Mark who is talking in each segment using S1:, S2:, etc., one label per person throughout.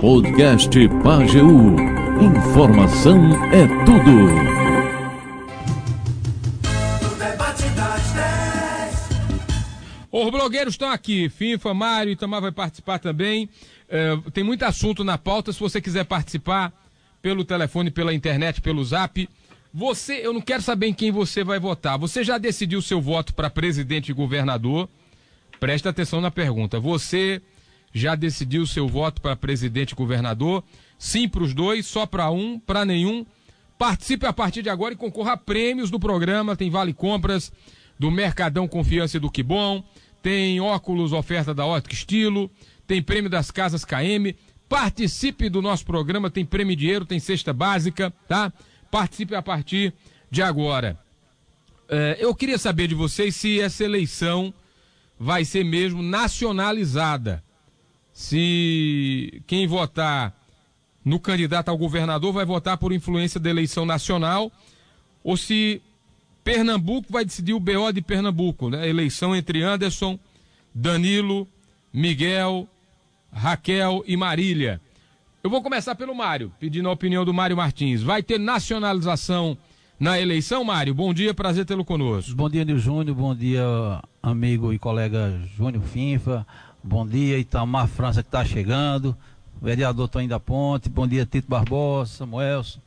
S1: Podcast Pageu. Informação é tudo.
S2: Os blogueiros estão aqui. FIFA, Mário, Itamar vai participar também. É, tem muito assunto na pauta. Se você quiser participar pelo telefone, pela internet, pelo zap. Você, eu não quero saber em quem você vai votar. Você já decidiu seu voto para presidente e governador? Presta atenção na pergunta. Você já decidiu seu voto para presidente e governador? Sim para os dois, só para um, para nenhum. Participe a partir de agora e concorra a prêmios do programa. Tem vale compras do Mercadão Confiança e do Que Bom. Tem óculos oferta da Ótica Estilo. Tem prêmio das Casas KM. Participe do nosso programa. Tem prêmio dinheiro, tem cesta básica, tá? Participe a partir de agora. É, eu queria saber de vocês se essa eleição vai ser mesmo nacionalizada. Se quem votar no candidato ao governador vai votar por influência da eleição nacional, ou se Pernambuco vai decidir o BO de Pernambuco, né? Eleição entre Anderson, Danilo, Miguel, Raquel e Marília. Eu vou começar pelo Mário, pedindo a opinião do Mário Martins. Vai ter nacionalização na eleição, Mário? Bom dia, prazer tê-lo conosco.
S3: Bom dia, Nil Júnior. Bom dia, amigo e colega Júnior Finfa. Bom dia, Itamar França, que está chegando. Vereador Toninho da Ponte. Bom dia, Tito Barbosa, Samuelson.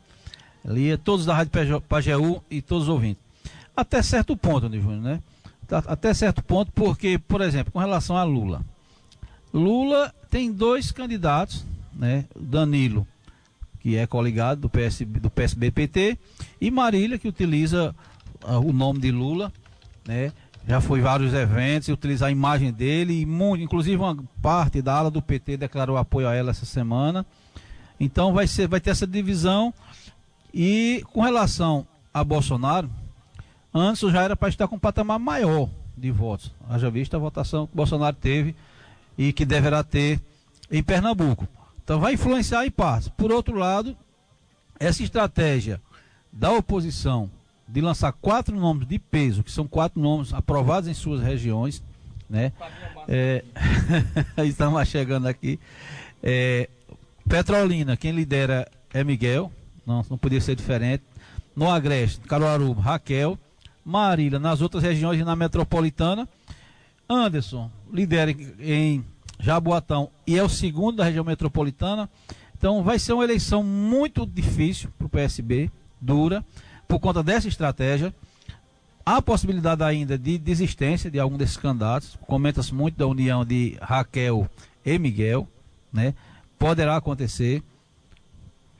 S3: Ali, todos da Rádio Pajeú e todos os ouvintes. Até certo ponto, Nil Júnior, né? Tá, até certo ponto, porque, por exemplo, com relação a Lula. Lula tem dois candidatos né? Danilo, que é coligado do, PSB, do e Marília, que utiliza uh, o nome de Lula, né? Já foi vários eventos, utiliza a imagem dele, e inclusive uma parte da ala do PT declarou apoio a ela essa semana. Então vai, ser, vai ter essa divisão. E com relação a Bolsonaro, antes já era para estar com um patamar maior de votos. Haja vista a votação que Bolsonaro teve e que deverá ter em Pernambuco. Então vai influenciar em parte. Por outro lado, essa estratégia da oposição de lançar quatro nomes de peso, que são quatro nomes aprovados em suas regiões, né? É, estamos chegando aqui. É, Petrolina, quem lidera é Miguel, não, não podia ser diferente. No Agreste, Caruaru, Raquel. Marília, nas outras regiões e na metropolitana. Anderson lidera em Jaboatão e é o segundo da região metropolitana. Então vai ser uma eleição muito difícil para o PSB, dura, por conta dessa estratégia. Há possibilidade ainda de desistência de algum desses candidatos. Comenta-se muito da união de Raquel e Miguel, né? Poderá acontecer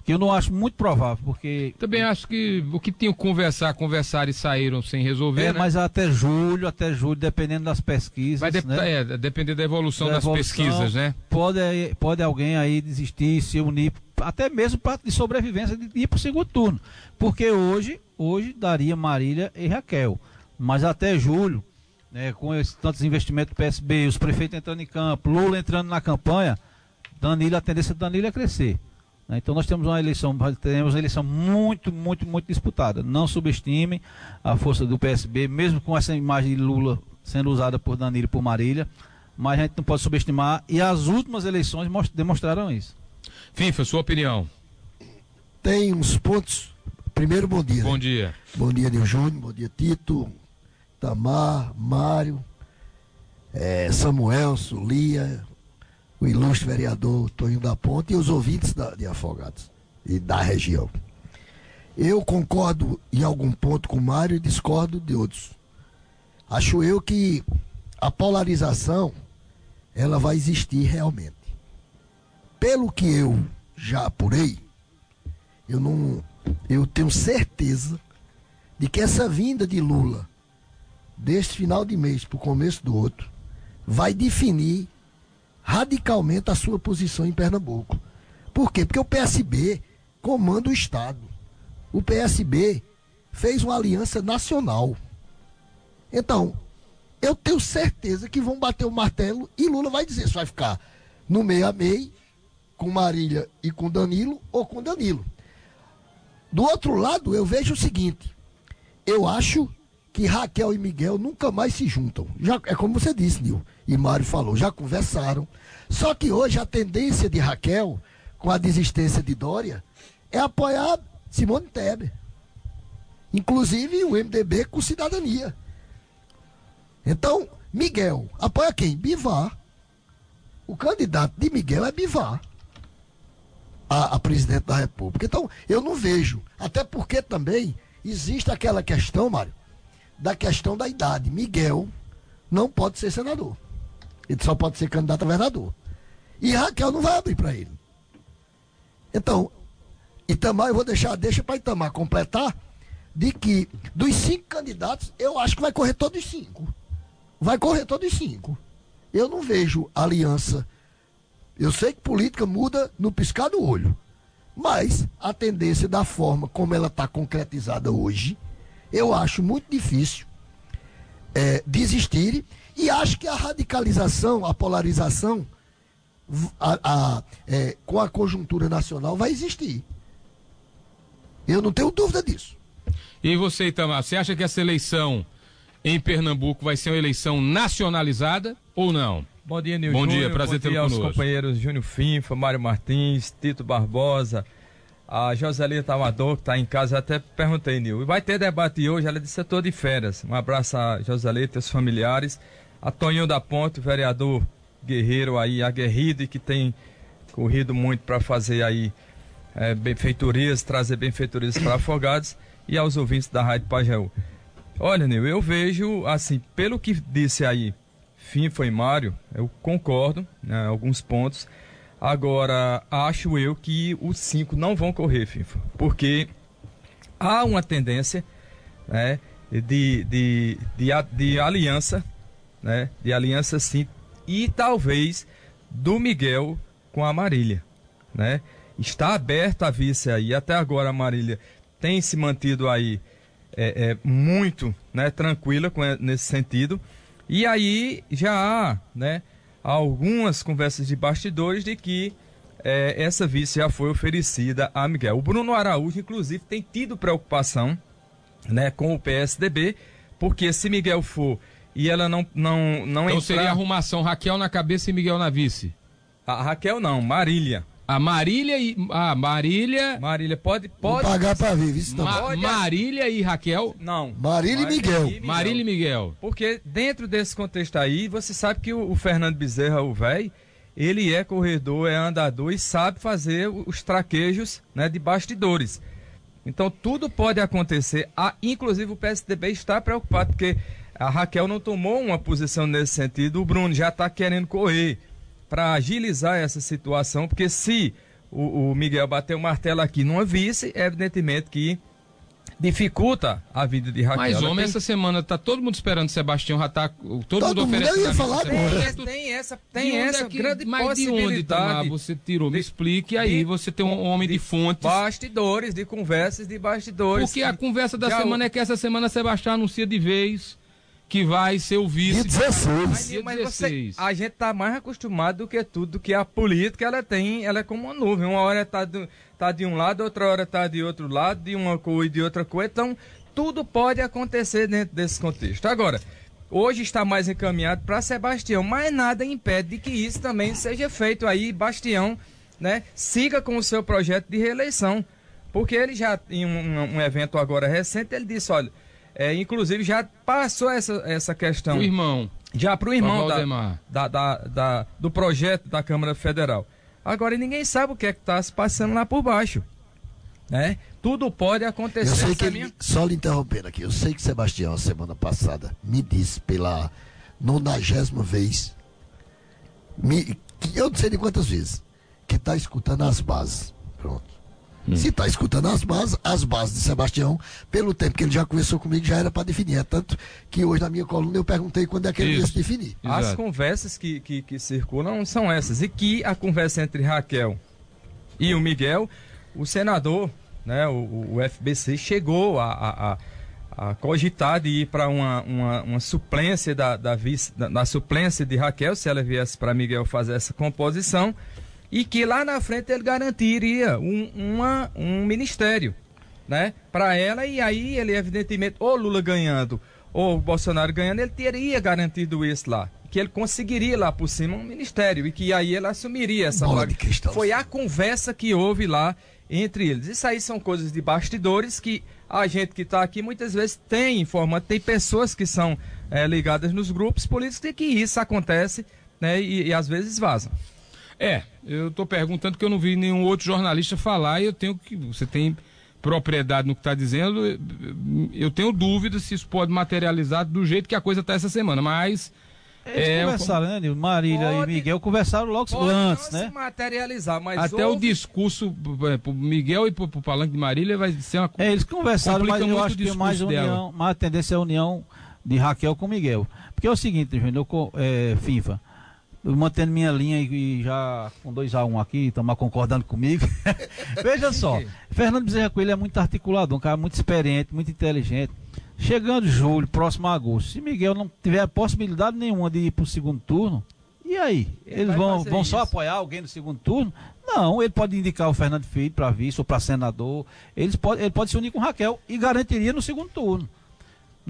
S3: que eu não acho muito provável, porque.
S2: Também acho que o que tinham que conversar, conversaram e saíram sem resolver. É,
S3: né? mas até julho, até julho, dependendo das pesquisas. Vai
S2: de,
S3: né?
S2: é, depender da evolução da das evolução, pesquisas, né?
S3: Pode, pode alguém aí desistir, se unir, até mesmo para de sobrevivência, de ir para o segundo turno. Porque hoje, hoje daria Marília e Raquel. Mas até julho, né, com esses tantos investimentos do PSB, os prefeitos entrando em campo, Lula entrando na campanha, Danilo, a tendência do Danilo é crescer. Né? Então nós temos uma eleição, temos uma eleição muito, muito, muito disputada. Não subestime a força do PSB, mesmo com essa imagem de Lula sendo usada por Danilo e por Marília, mas a gente não pode subestimar e as últimas eleições demonstraram isso.
S2: Fifa, sua opinião.
S4: Tem uns pontos. Primeiro, bom dia.
S2: Bom né? dia.
S4: Bom dia, Nil Júnior. Bom dia, Tito, Tamar, Mário, é, Samuel, Sulia, o ilustre vereador Toninho da Ponte e os ouvintes da, de Afogados e da região. Eu concordo em algum ponto com o Mário e discordo de outros. Acho eu que a polarização ela vai existir realmente. Pelo que eu já apurei, eu não eu tenho certeza de que essa vinda de Lula deste final de mês para o começo do outro vai definir radicalmente a sua posição em Pernambuco. Por quê? Porque o PSB comanda o Estado. O PSB fez uma aliança nacional. Então, eu tenho certeza que vão bater o martelo e Lula vai dizer se vai ficar no meio a meio, com Marília e com Danilo, ou com Danilo. Do outro lado, eu vejo o seguinte: eu acho que Raquel e Miguel nunca mais se juntam. Já, é como você disse, Nil. e Mário falou, já conversaram. Só que hoje a tendência de Raquel, com a desistência de Dória, é apoiar Simone Tebet. Inclusive o MDB com cidadania. Então, Miguel, apoia quem? Bivar. O candidato de Miguel é Bivar. A, a presidente da República. Então, eu não vejo. Até porque também existe aquela questão, Mário, da questão da idade. Miguel não pode ser senador. Ele só pode ser candidato a vereador. E Raquel não vai abrir para ele. Então, Itamar, eu vou deixar, deixa para Itamar completar, de que dos cinco candidatos, eu acho que vai correr todos cinco. Vai correr todos cinco. Eu não vejo aliança. Eu sei que política muda no piscar do olho. Mas a tendência da forma como ela está concretizada hoje, eu acho muito difícil é, desistir. E acho que a radicalização, a polarização, a, a, é, com a conjuntura nacional, vai existir. Eu não tenho dúvida disso.
S2: E você, Itamar, você acha que essa eleição em Pernambuco vai ser uma eleição nacionalizada ou não?
S5: Bom dia, Nil
S2: Bom
S5: Júnior.
S2: dia, prazer
S5: Bom dia aos companheiros Júnior Finfa, Mário Martins, Tito Barbosa, a Joselita Amador, que está em casa, até perguntei, Nil. Vai ter debate hoje, ela disse, eu estou de férias. Um abraço a Joselita e os familiares. A Toninho da Ponte, vereador guerreiro aí, aguerrido e que tem corrido muito para fazer aí é, benfeitorias, trazer benfeitorias para afogados e aos ouvintes da Rádio Pajeú. Olha, Nil, eu vejo, assim, pelo que disse aí FIFA e Mário, eu concordo né, alguns pontos. Agora, acho eu que os cinco não vão correr, FIFA, porque há uma tendência né, de, de, de, de aliança, né, de aliança sim, e talvez do Miguel com a Marília, né? Está aberta a vice aí, até agora a Marília tem se mantido aí é, é, muito né, tranquila com, nesse sentido. E aí já há né, algumas conversas de bastidores de que é, essa vice já foi oferecida a Miguel. O Bruno Araújo, inclusive, tem tido preocupação né, com o PSDB, porque se Miguel for e ela não não não
S2: então
S5: entrar...
S2: seria arrumação Raquel na cabeça e Miguel na vice.
S5: A Raquel não, Marília.
S2: A Marília e. Ah, Marília.
S5: Marília pode. pode
S4: Vou pagar pra ver, isso
S2: Ma
S4: também.
S2: Marília e Raquel.
S5: Não.
S4: Marília e Miguel.
S5: Miguel.
S2: Marília e Miguel.
S5: Porque dentro desse contexto aí, você sabe que o, o Fernando Bezerra, o velho, ele é corredor, é andador e sabe fazer os traquejos né, de bastidores. Então tudo pode acontecer. Ah, inclusive o PSDB está preocupado, porque a Raquel não tomou uma posição nesse sentido. O Bruno já está querendo correr para agilizar essa situação, porque se o, o, Miguel bater o martelo aqui numa vice, evidentemente que dificulta a vida de Raquel.
S2: Mas, homem, tem... essa semana tá todo mundo esperando Sebastião, já tá todo, todo mundo oferecendo.
S4: ia falar
S5: tem, tem essa, tem essa
S2: é que,
S5: grande
S2: mas
S5: possibilidade.
S2: De onde, Tamar, você tirou? Me explique aí, você tem um homem de, de fontes.
S5: Bastidores, de conversas de bastidores.
S2: Porque a conversa da semana é que essa semana Sebastião anuncia de vez que vai ser o vice.
S4: Dia 16.
S5: Dia mas você, a gente tá mais acostumado do que tudo, do que a política ela tem, ela é como uma nuvem. Uma hora tá, do, tá de um lado, outra hora tá de outro lado, de uma coisa e de outra coisa. Então, tudo pode acontecer dentro desse contexto. Agora, hoje está mais encaminhado para Sebastião, mas nada impede de que isso também seja feito aí, Bastião, né? Siga com o seu projeto de reeleição. Porque ele já, em um, um evento agora recente, ele disse, olha, é, inclusive já passou essa, essa questão.
S2: O irmão.
S5: Já para o irmão da, da, da, da, do projeto da Câmara Federal. Agora ninguém sabe o que é que está se passando lá por baixo. Né? Tudo pode acontecer.
S4: Eu sei que ele, Só lhe interrompendo aqui, eu sei que Sebastião, semana passada, me disse pela nonagésima vez, me, que eu não sei de quantas vezes, que está escutando as bases. Pronto. Hum. Se está escutando as bases, as bases de Sebastião, pelo tempo que ele já conversou comigo, já era para definir. É tanto que hoje na minha coluna eu perguntei quando é que ele ia se definir.
S5: As Exato. conversas que, que, que, circulam são essas. E que a conversa entre Raquel e o Miguel, o senador, né, o, o FBC, chegou a, a, a, a cogitar de ir para uma, uma, uma, suplência da, da, vice, da, da suplência de Raquel, se ela viesse para Miguel fazer essa composição e que lá na frente ele garantiria um, uma, um ministério, né, para ela e aí ele evidentemente ou Lula ganhando ou Bolsonaro ganhando, ele teria garantido isso lá. que ele conseguiria lá por cima um ministério e que aí ele assumiria essa
S4: Bola
S5: vaga. Foi a conversa que houve lá entre eles. Isso aí são coisas de bastidores que a gente que está aqui muitas vezes tem informante, tem pessoas que são é, ligadas nos grupos políticos e que isso acontece né, e, e às vezes vazam.
S2: É, eu estou perguntando que eu não vi nenhum outro jornalista falar e eu tenho que. Você tem propriedade no que está dizendo. Eu tenho dúvidas se isso pode materializar do jeito que a coisa está essa semana, mas.
S3: Eles
S2: é,
S3: conversaram, né, Nil? Marília
S5: Pode-
S3: e Miguel conversaram logo
S5: Pode
S3: antes,
S5: não
S3: né?
S5: se materializar, mas
S2: até o
S5: houve-
S2: discurso é, pro Miguel e pro, pro Palanque de Marília vai ser uma
S3: É, eles conversaram, mas eu acho
S2: o
S3: que é mais
S2: discurso dela.
S3: união, mais a tendência é a união de Raquel com Miguel. Porque é o seguinte, Júnior, eu é, FIFA, eu mantendo minha linha e, e já com 2x1 aqui, estamos concordando comigo. Veja só, Fernando Bezerra Coelho é muito articulador, um cara muito experiente, muito inteligente. Chegando julho, próximo a agosto, se Miguel não tiver possibilidade nenhuma de ir para o segundo turno, e aí?
S5: Ele
S3: Eles vão, vão só apoiar alguém no segundo turno? Não, ele pode indicar o Fernando Filho para vice ou para senador. Eles pode, ele pode se unir com Raquel e garantiria no segundo turno.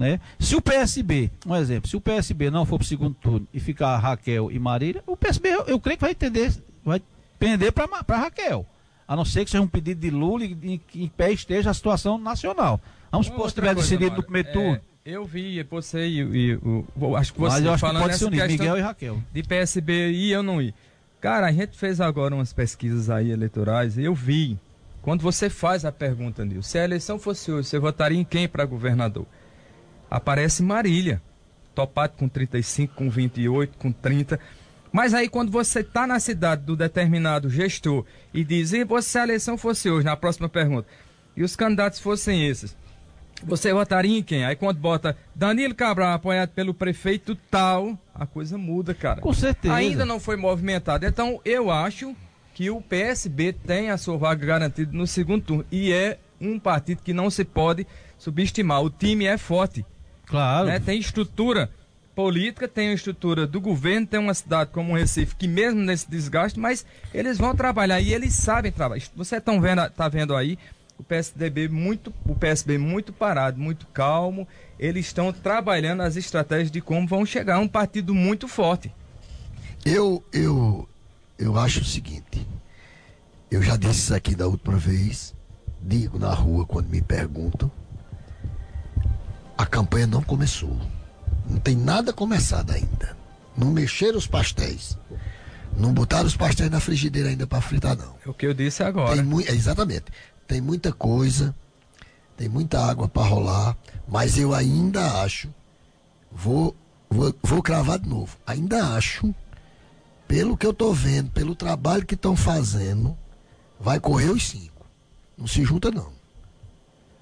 S3: Né? Se o PSB, um exemplo, se o PSB não for para o segundo turno e ficar Raquel e Marília, o PSB eu, eu creio que vai entender, vai pender para Raquel. A não ser que seja um pedido de Lula e que em pé esteja a situação nacional. Vamos supor que tiver decidido no primeiro
S5: é,
S3: turno.
S5: eu vi você e, e o- acho que você
S3: Mas eu acho que pode se unir, Miguel e Raquel.
S5: de PSB e eu não ir. Cara, a gente fez agora umas pesquisas aí eleitorais e eu vi. Quando você faz a pergunta, Nil, se a eleição fosse hoje, você votaria em quem para governador? Aparece Marília. Topado com 35, com 28, com 30. Mas aí quando você está na cidade do determinado gestor e diz, e você, se a eleição fosse hoje, na próxima pergunta, e os candidatos fossem esses, você votaria em quem? Aí quando bota Danilo Cabral apoiado pelo prefeito tal, a coisa muda, cara.
S3: Com certeza.
S5: Ainda não foi movimentado. Então eu acho que o PSB tem a sua vaga garantida no segundo turno. E é um partido que não se pode subestimar. O time é forte.
S3: Claro.
S5: né? Tem estrutura política, tem a estrutura do governo, tem uma cidade como o Recife, que mesmo nesse desgaste, mas eles vão trabalhar e eles sabem trabalhar. Você está vendo, tá vendo aí o PSDB muito, o PSB muito parado, muito calmo. Eles estão trabalhando as estratégias de como vão chegar. É um partido muito forte.
S4: Eu, eu, eu acho o seguinte. Eu já disse isso aqui da última vez. Digo na rua quando me perguntam. A campanha não começou. Não tem nada começado ainda. Não mexeram os pastéis. Não botaram os pastéis na frigideira ainda para fritar, não.
S5: É o que eu disse agora.
S4: Tem é, exatamente. Tem muita coisa, tem muita água para rolar, mas eu ainda acho, vou, vou, vou cravar de novo, ainda acho, pelo que eu tô vendo, pelo trabalho que estão fazendo, vai correr os cinco. Não se junta não.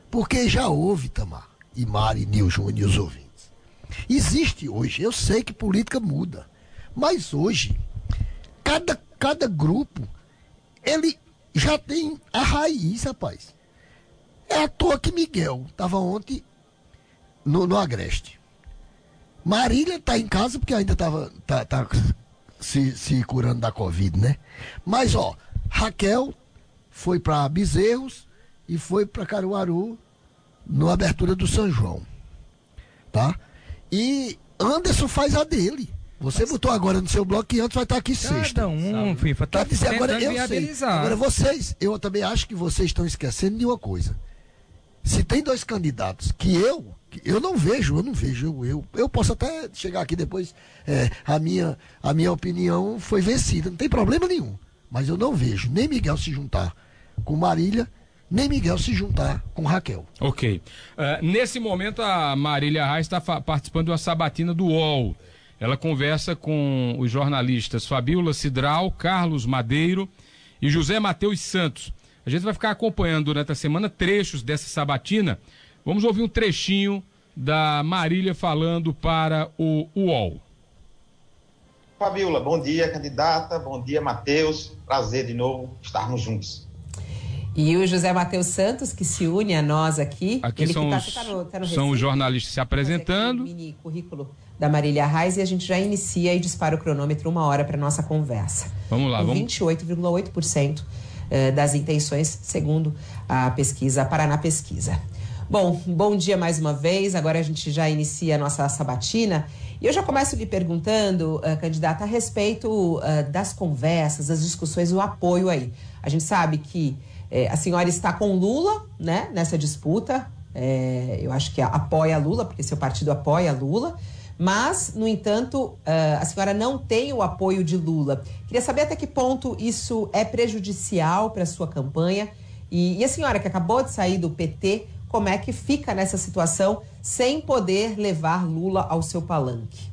S4: Porque já houve, Tamar, e Mari, Nil Júnior e os ouvintes. Existe hoje, eu sei que política muda, mas hoje, cada, cada grupo, ele já tem a raiz, rapaz. É à toa que Miguel estava ontem no, no Agreste. Marília está em casa porque ainda estava tá, tá se, se curando da Covid, né? Mas, ó, Raquel foi para Bezerros e foi para Caruaru na abertura do São João. Tá? E Anderson faz a dele. Você botou agora no seu bloco que antes vai estar aqui sexta.
S5: Cada um, FIFA, tá
S4: Quer dizer, agora eu sei. Agora vocês, eu também acho que vocês estão esquecendo de uma coisa. Se tem dois candidatos que eu, que eu não vejo, eu não vejo, eu, eu, eu posso até chegar aqui depois, é, a, minha, a minha opinião foi vencida, não tem problema nenhum. Mas eu não vejo nem Miguel se juntar com Marília, nem Miguel se juntar com Raquel.
S2: Ok. Eh, nesse momento, a Marília Reis está participando de uma sabatina do UOL. Ela conversa com os jornalistas Fabiola Cidral, Carlos Madeiro e José Matheus Santos. A gente vai ficar acompanhando durante a semana trechos dessa sabatina. Vamos ouvir um trechinho da Marília falando para o UOL.
S6: Fabiola, bom dia, candidata. Bom dia, Matheus. Prazer de novo estarmos juntos.
S7: E o José Matheus Santos, que se une a nós aqui.
S2: Aqui
S7: ele
S2: são,
S7: que tá,
S2: os,
S7: tá no, tá no
S2: são os jornalistas se apresentando.
S7: mini currículo da Marília Reis e a gente já inicia e dispara o cronômetro uma hora para nossa conversa.
S2: Vamos lá, vamos.
S7: 28,8% eh, das intenções, segundo a pesquisa Paraná Pesquisa. Bom, bom dia mais uma vez. Agora a gente já inicia a nossa sabatina E eu já começo lhe perguntando, uh, candidata, a respeito uh, das conversas, das discussões, o apoio aí. A gente sabe que eh, a senhora está com Lula, né, nessa disputa. Eh, eu acho que apoia Lula, porque seu partido apoia Lula. Mas, no entanto, a senhora não tem o apoio de Lula. Queria saber até que ponto isso é prejudicial para a sua campanha. E, e a senhora que acabou de sair do PT, como é que fica nessa situação sem poder levar Lula ao seu palanque?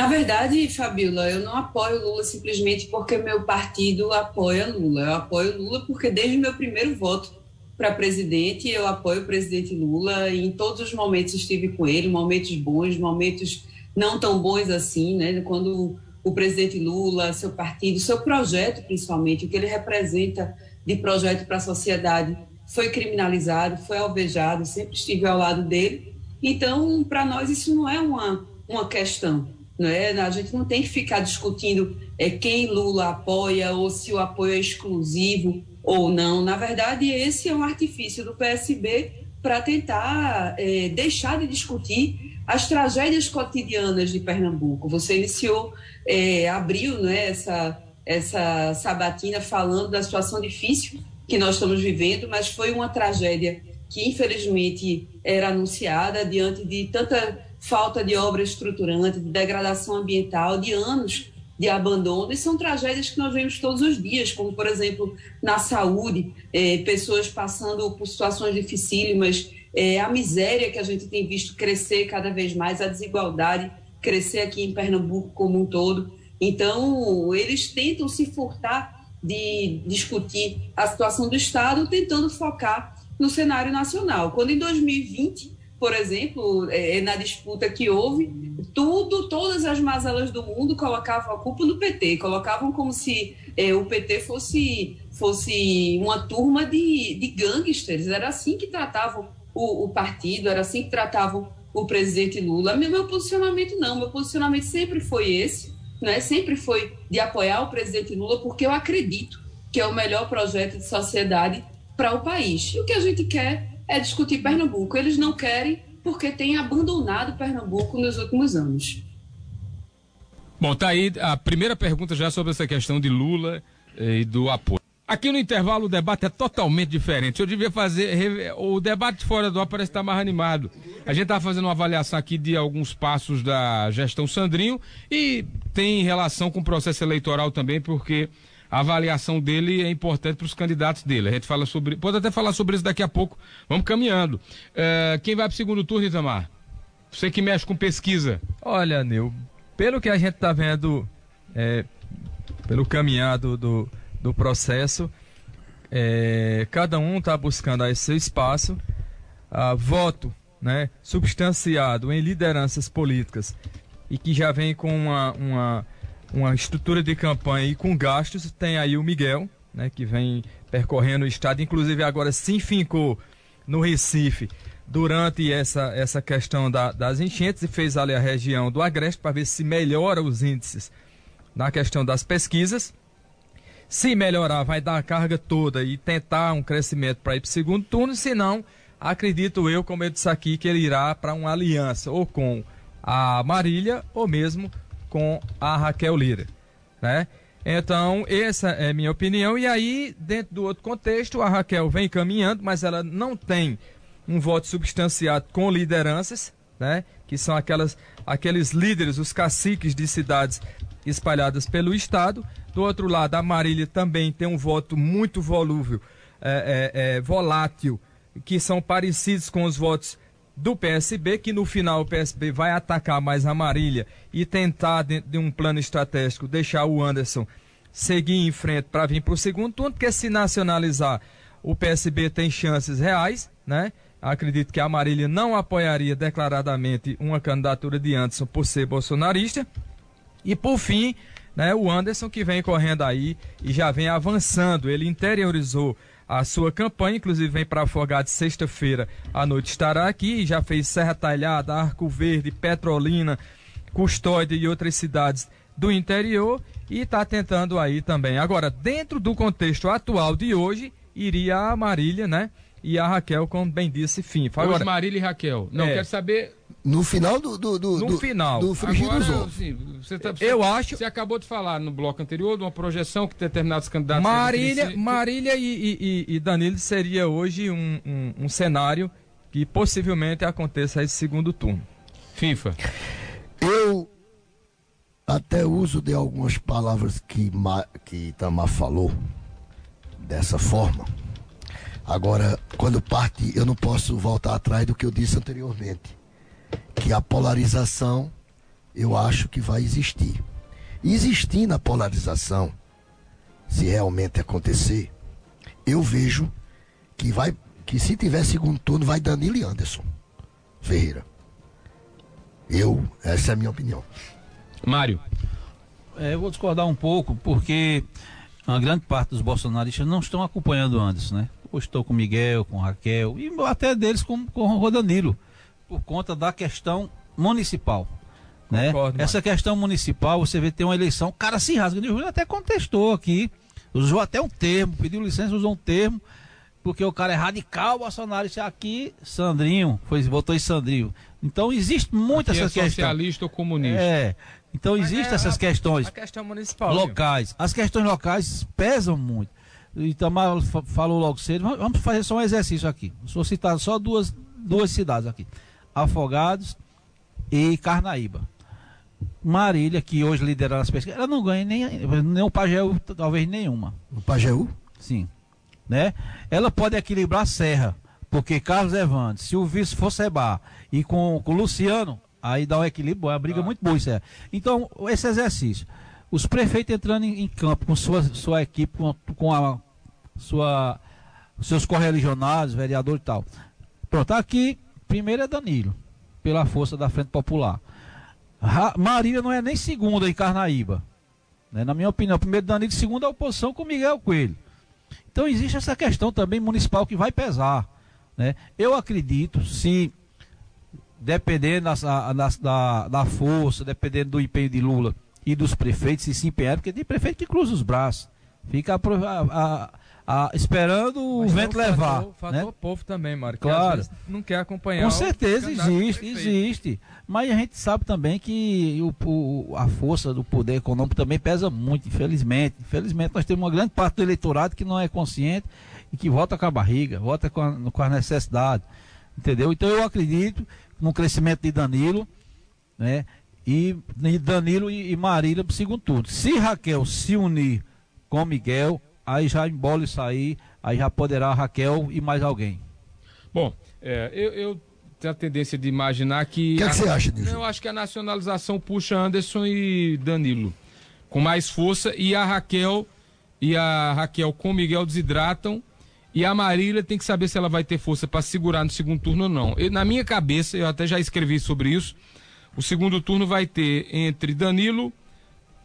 S8: Na verdade, Fabiola, eu não apoio Lula simplesmente porque meu partido apoia Lula. Eu apoio Lula porque desde meu primeiro voto para presidente, eu apoio o presidente Lula e em todos os momentos estive com ele, momentos bons, momentos não tão bons assim, né? Quando o presidente Lula, seu partido, seu projeto principalmente, o que ele representa de projeto para a sociedade, foi criminalizado, foi alvejado, sempre estive ao lado dele. Então, para nós, isso não é uma, uma questão. Não é? A gente não tem que ficar discutindo é, quem Lula apoia ou se o apoio é exclusivo ou não. Na verdade, esse é um artifício do PSB para tentar é, deixar de discutir as tragédias cotidianas de Pernambuco. Você iniciou, é, abriu né, essa, essa sabatina falando da situação difícil que nós estamos vivendo, mas foi uma tragédia que infelizmente era anunciada diante de tanta falta de obra estruturante, de degradação ambiental, de anos de abandono, e são tragédias que nós vemos todos os dias, como, por exemplo, na saúde, eh, pessoas passando por situações dificílimas, eh, a miséria que a gente tem visto crescer cada vez mais, a desigualdade crescer aqui em Pernambuco como um todo. Então, eles tentam se furtar de discutir a situação do Estado, tentando focar no cenário nacional. Quando em 2020, por exemplo, é, é, na disputa que houve, tudo, todas as mazelas do mundo colocavam a culpa no PT, colocavam como se é, o PT fosse, fosse uma turma de, de gangsters, era assim que tratavam o, o partido, era assim que tratavam o presidente Lula. Meu, meu posicionamento não, meu posicionamento sempre foi esse, né, sempre foi de apoiar o presidente Lula, porque eu acredito que é o melhor projeto de sociedade para o país. E o que a gente quer é discutir Pernambuco. Eles não querem porque têm abandonado Pernambuco nos últimos anos.
S2: Bom, tá aí a primeira pergunta já sobre essa questão de Lula eh, e do apoio. Aqui no intervalo o debate é totalmente diferente. Eu devia fazer. O debate fora do ar parece estar mais animado. A gente está fazendo uma avaliação aqui de alguns passos da gestão Sandrinho e tem relação com o processo eleitoral também, porque a avaliação dele é importante para os candidatos dele. A gente fala sobre. Pode até falar sobre isso daqui a pouco. Vamos caminhando. É, quem vai para o segundo turno, Itamar? Você que mexe com pesquisa.
S5: Olha, Nil, pelo que a gente está vendo, é, pelo caminhado do do processo. É, cada um está buscando aí seu espaço. Ah, voto né, substanciado em lideranças políticas e que já vem com uma, uma, uma estrutura de campanha e com gastos. Tem aí o Miguel, né, que vem percorrendo o estado, inclusive agora se enfincou no Recife durante essa, essa questão da, das enchentes e fez ali a região do Agreste para ver se melhora os índices na questão das pesquisas. Se melhorar, vai dar a carga toda e tentar um crescimento para ir para o segundo turno, se não, acredito eu, como eu disse aqui, que ele irá para uma aliança ou com a Marília ou mesmo com a Raquel Lira, né? Então, essa é minha opinião. E aí, dentro do outro contexto, a Raquel vem caminhando, mas ela não tem um voto substanciado com lideranças, né? Que são aquelas, aqueles líderes, os caciques de cidades espalhadas pelo estado. Do outro lado, a Marília também tem um voto muito volúvel, é, é, é, volátil, que são parecidos com os votos do PSB, que no final o PSB vai atacar mais a Marília e tentar, dentro de um plano estratégico, deixar o Anderson seguir em frente para vir para o segundo turno, porque se nacionalizar, o PSB tem chances reais, né? Acredito que a Marília não apoiaria declaradamente uma candidatura de Anderson por ser bolsonarista. E por fim, né, o Anderson que vem correndo aí e já vem avançando. Ele interiorizou a sua campanha, inclusive vem para Afogado sexta-feira à noite estará aqui, já fez Serra Talhada, Arco Verde, Petrolina, Custódia e outras cidades do interior e está tentando aí também. Agora, dentro do contexto atual de hoje, iria a Marília, né? E a Raquel, como bem disse, fim.
S2: Agora, Hoje Marília e Raquel. Não, é. quero saber
S4: no final do. do, do
S5: no
S4: do,
S5: final.
S4: Do frigir Agora, dos ovos. Assim,
S2: você tá, você, eu acho. Você acabou de falar no bloco anterior de uma projeção que determinados candidatos.
S5: Marília, Marília e, e, e, Danilo seria hoje um, um, um, cenário que possivelmente aconteça esse segundo turno.
S2: FIFA.
S4: Eu até uso de algumas palavras que, que Itamar falou dessa forma. Agora, quando parte, eu não posso voltar atrás do que eu disse anteriormente que a polarização eu acho que vai existir. E existindo a polarização, se realmente acontecer, eu vejo que vai que se tiver segundo turno vai Danilo e Anderson Ferreira. Eu, essa é a minha opinião.
S2: Mário.
S3: É, eu vou discordar um pouco, porque uma grande parte dos bolsonaristas não estão acompanhando o Anderson, né? Eu estou com Miguel, com Raquel, e até deles com, com o Danilo por conta da questão municipal. Né? Concordo, Essa questão municipal, você vê tem uma eleição, o cara se rasga. O Júlio até contestou aqui, usou até um termo, pediu licença, usou um termo, porque o cara é radical, Bolsonaro isso aqui, Sandrinho, foi, votou em Sandrinho. Então existe muitas essas é questões.
S2: socialista ou comunista.
S3: É. Então existem é essas a, questões
S5: a questão municipal,
S3: locais. Viu? As questões locais pesam muito. Itamar falou logo cedo, vamos fazer só um exercício aqui. Vou citar só duas, duas cidades aqui. Afogados e Carnaíba. Marília, que hoje lidera as pesquisas, ela não ganha nem, nem o Pajeú, talvez nenhuma.
S4: O Pajeú?
S3: Sim. Né? Ela pode equilibrar a Serra, porque Carlos Evandro, se o vice for Seba e com, com o Luciano, aí dá um equilíbrio, é uma briga ah. muito boa isso é. Então, esse exercício, os prefeitos entrando em, em campo com sua, sua equipe, com, com a sua, seus correligionários, vereador e tal. Pronto, aqui Primeiro é Danilo, pela força da Frente Popular. Marília não é nem segunda em Carnaíba. Né? Na minha opinião, primeiro Danilo, segundo a oposição com Miguel Coelho. Então existe essa questão também municipal que vai pesar. Né? Eu acredito, se dependendo da, da, da, da força, dependendo do empenho de Lula e dos prefeitos, se se empenhar, porque tem prefeito que cruza os braços. Fica a, a, ah, esperando o Mas vento levar.
S5: Fator, fator
S3: né?
S5: povo também, Mário.
S3: Claro.
S5: não quer acompanhar.
S3: Com certeza existe, existe. Mas a gente sabe também que o, o, a força do poder econômico também pesa muito, infelizmente. Infelizmente, nós temos uma grande parte do eleitorado que não é consciente e que vota com a barriga, vota com a, com a necessidade. Entendeu? Então eu acredito no crescimento de Danilo, né? E, e Danilo e, e Marília o segundo turno. Se Raquel se unir com Miguel, aí já embole sair, aí já poderá Raquel e mais alguém.
S2: Bom, é, eu, eu, tenho a tendência de imaginar que.
S4: O que, é que você acha disso?
S2: Eu acho que a nacionalização puxa Anderson e Danilo com mais força e a Raquel e a Raquel com Miguel desidratam e a Marília tem que saber se ela vai ter força para segurar no segundo turno ou não. Eu, na minha cabeça, eu até já escrevi sobre isso. O segundo turno vai ter entre Danilo,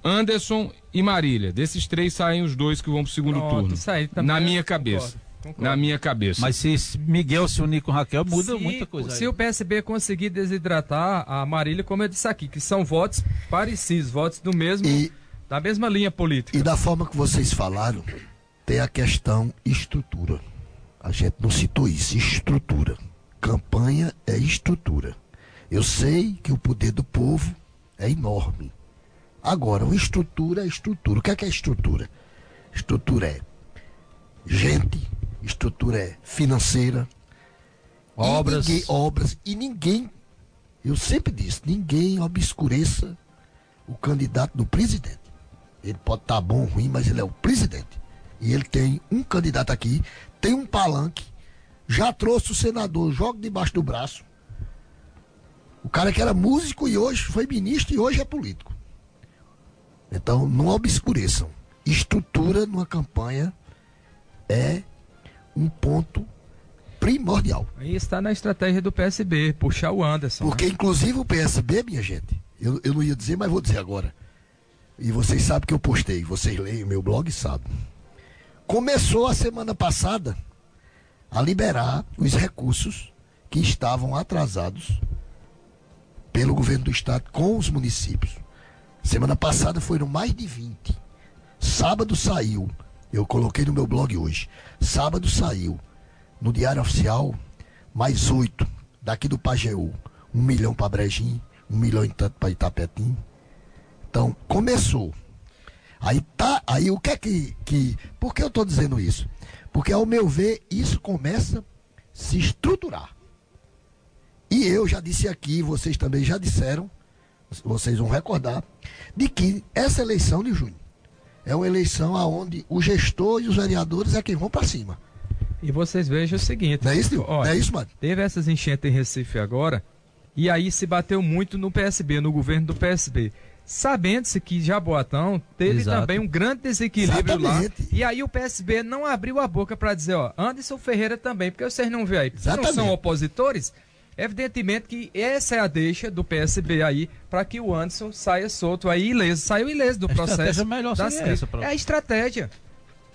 S2: Anderson e Marília. Desses três saem os dois que vão pro segundo Pronto, turno. Isso aí também Na minha cabeça. Concordo, concordo. Na minha cabeça.
S3: Mas se Miguel se unir com Raquel, muda se, muita coisa.
S5: Se aí. o PSB conseguir desidratar a Marília, como eu disse aqui, que são votos parecidos, votos do mesmo, e, da mesma linha política.
S4: E da forma que vocês falaram, tem a questão estrutura. A gente não citou isso, estrutura. Campanha é estrutura. Eu sei que o poder do povo é enorme. Agora, uma estrutura é estrutura. O que é que é estrutura? Estrutura é gente, estrutura é financeira, obras. E ninguém, obras. E ninguém, eu sempre disse, ninguém obscureça o candidato do presidente. Ele pode estar tá bom ou ruim, mas ele é o presidente. E ele tem um candidato aqui, tem um palanque, já trouxe o senador, joga debaixo do braço. O cara que era músico e hoje foi ministro e hoje é político. Então, não obscureçam. Estrutura numa campanha é um ponto primordial.
S5: Aí está na estratégia do PSB, puxar o Anderson.
S4: Porque, né? inclusive, o PSB, minha gente, eu, eu não ia dizer, mas vou dizer agora. E vocês sabem que eu postei, vocês leem o meu blog e sabem. Começou a semana passada a liberar os recursos que estavam atrasados pelo governo do estado com os municípios. Semana passada foram mais de 20. Sábado saiu, eu coloquei no meu blog hoje. Sábado saiu no Diário Oficial, mais oito daqui do Pajeú. Um milhão para Brejim, um milhão e tanto para Itapetim. Então, começou. Aí tá, aí o que é que. que por que eu estou dizendo isso? Porque, ao meu ver, isso começa a se estruturar. E eu já disse aqui, vocês também já disseram, vocês vão recordar, de que essa eleição de junho é uma eleição onde o gestor e os vereadores é quem vão para cima.
S5: E vocês vejam o seguinte:
S4: não é isso, Olha, é isso, mano?
S5: Teve essas enchentes em Recife agora, e aí se bateu muito no PSB, no governo do PSB. Sabendo-se que Jaboatão teve Exato. também um grande desequilíbrio Exatamente. lá. E aí o PSB não abriu a boca para dizer, ó, Anderson Ferreira também, porque vocês não vê aí, não são opositores, Evidentemente que essa é a deixa do PSB aí para que o Anderson saia solto aí ileso. Saiu ileso do a processo.
S3: Melhor da essa,
S5: É a estratégia.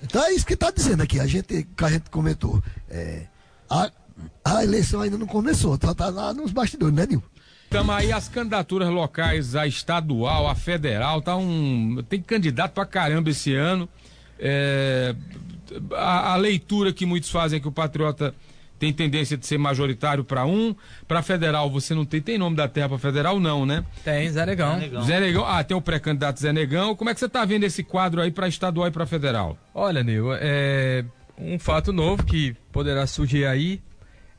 S4: Então é isso que está dizendo aqui. A gente, que a gente comentou. É, a, a eleição ainda não começou, tá, tá lá nos bastidores, né, Nil?
S2: Então aí as candidaturas locais, a estadual, a federal, tá um. Tem candidato pra caramba esse ano. É, a, a leitura que muitos fazem é que o Patriota tem tendência de ser majoritário para um. Para federal, você não tem. Tem nome da terra para federal, não, né?
S5: Tem, Zé Negão. Zé
S2: Negão. Zé Negão. Ah, tem o pré-candidato Zé Negão. Como é que você está vendo esse quadro aí para estadual e para federal?
S5: Olha, Nil, é um fato novo que poderá surgir aí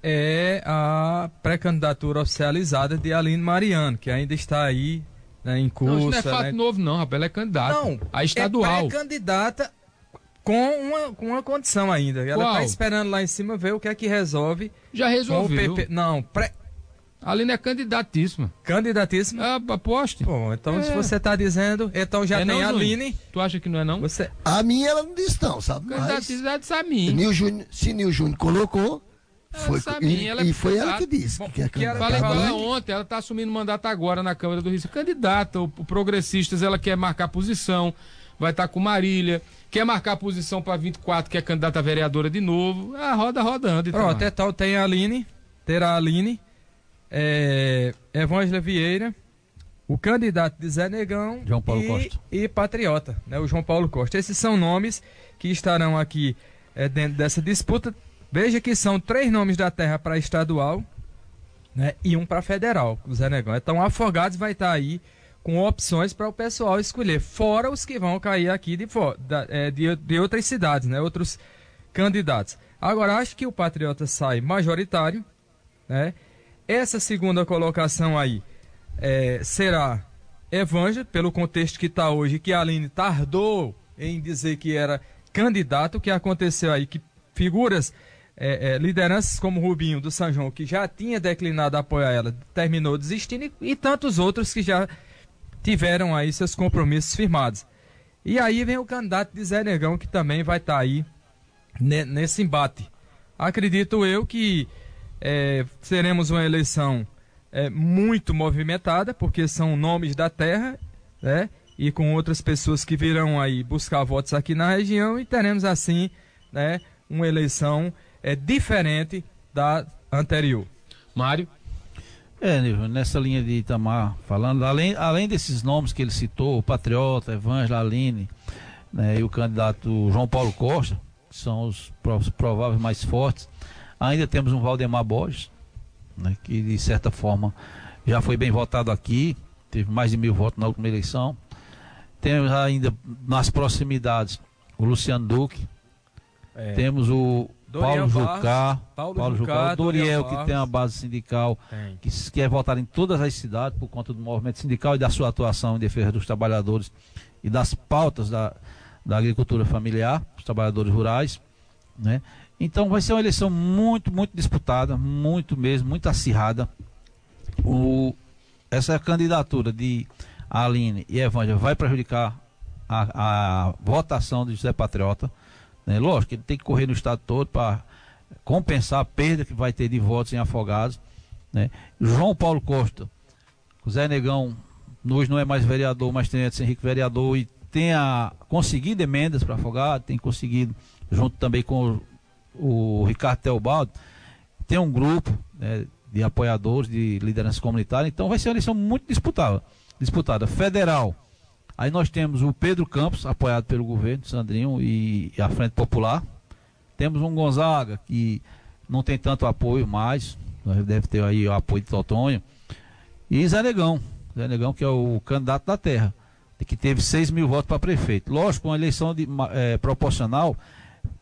S5: é a pré-candidatura oficializada de Aline Mariano, que ainda está aí né, em curso. Não,
S2: isso não é fato
S5: né?
S2: novo, não, rapaz. Ela é candidata. Não, a estadual.
S5: É pré-candidata com uma, com uma condição ainda. Ela está esperando lá em cima ver o que é que resolve.
S2: Já resolveu.
S5: Não, pré...
S2: A Aline é candidatíssima.
S5: Candidatíssima?
S2: Ah, aposte.
S5: Bom, então é. se você está dizendo, então já é tem não, a Aline.
S2: Tu acha que não é não?
S4: Você... A minha ela não disse não, sabe?
S2: Candidatíssima a mim.
S4: Nil Júnior, se Nil Júnior colocou, foi, e, ela é e foi ela que disse Bom, que, que é
S2: Falei com ela ontem, ela está assumindo mandato agora na Câmara do Rio. Candidata, o, o Progressistas, ela quer marcar posição, vai estar tá com Marília quer marcar posição para 24, que é candidata a vereadora de novo. A roda rodando.
S5: Então, Pronto, é tal, tem a Aline, terá a Aline, é, Evângela Vieira, o candidato de Zé Negão
S3: João Paulo
S5: e,
S3: Costa.
S5: e Patriota, né, o João Paulo Costa. Esses são nomes que estarão aqui é, dentro dessa disputa. Veja que são três nomes da terra para estadual né, e um para federal, o Zé Negão. Então, Afogados vai estar aí com opções para o pessoal escolher, fora os que vão cair aqui de, é, de, de outras cidades, né? outros candidatos. Agora, acho que o Patriota sai majoritário, né? Essa segunda colocação aí é, será Evângelo, pelo contexto que está hoje, que a Aline tardou em dizer que era candidato, o que aconteceu aí, que figuras, é, é, lideranças como Rubinho do São João, que já tinha declinado apoiar ela, terminou desistindo, e, e tantos outros que já tiveram aí seus compromissos firmados. E aí vem o candidato de Zé Negão, que também vai estar tá aí nesse embate. Acredito eu que é, seremos uma eleição é, muito movimentada, porque são nomes da terra, né? E com outras pessoas que virão aí buscar votos aqui na região e teremos assim, né? Uma eleição é, diferente da anterior.
S2: Mário?
S3: É, nessa linha de Itamar falando, além, além desses nomes que ele citou, o Patriota, Evângela Aline né, e o candidato João Paulo Costa, que são os prováveis mais fortes, ainda temos um Valdemar Borges, né, que de certa forma já foi bem votado aqui, teve mais de mil votos na última eleição. Temos ainda nas proximidades o Luciano Duque, é. temos o Doriel Paulo Jucá,
S5: Paulo, Paulo Jucá,
S3: o Doriel, que tem uma base sindical, que quer votar em todas as cidades por conta do movimento sindical e da sua atuação em defesa dos trabalhadores e das pautas da, da agricultura familiar, dos trabalhadores rurais, né? Então vai ser uma eleição muito, muito disputada, muito mesmo, muito acirrada. O, essa candidatura de Aline e Evângela vai prejudicar a, a votação de José Patriota né? Lógico, ele tem que correr no estado todo para compensar a perda que vai ter de votos em Afogados. Né? João Paulo Costa, Zé Negão, hoje não é mais vereador, mas tem Edson Henrique vereador e tenha conseguido emendas para Afogados, tem conseguido, junto também com o, o Ricardo Teobaldo, tem um grupo né, de apoiadores, de liderança comunitária, então vai ser uma eleição muito disputada. disputada. Federal, Aí nós temos o Pedro Campos, apoiado pelo governo Sandrinho e, a Frente Popular. Temos um Gonzaga, que não tem tanto apoio mais, deve ter aí o apoio de Totonho. E Zé Negão, Zé Negão que é o candidato da terra, que teve 6 mil votos para prefeito. Lógico, uma eleição de, é, proporcional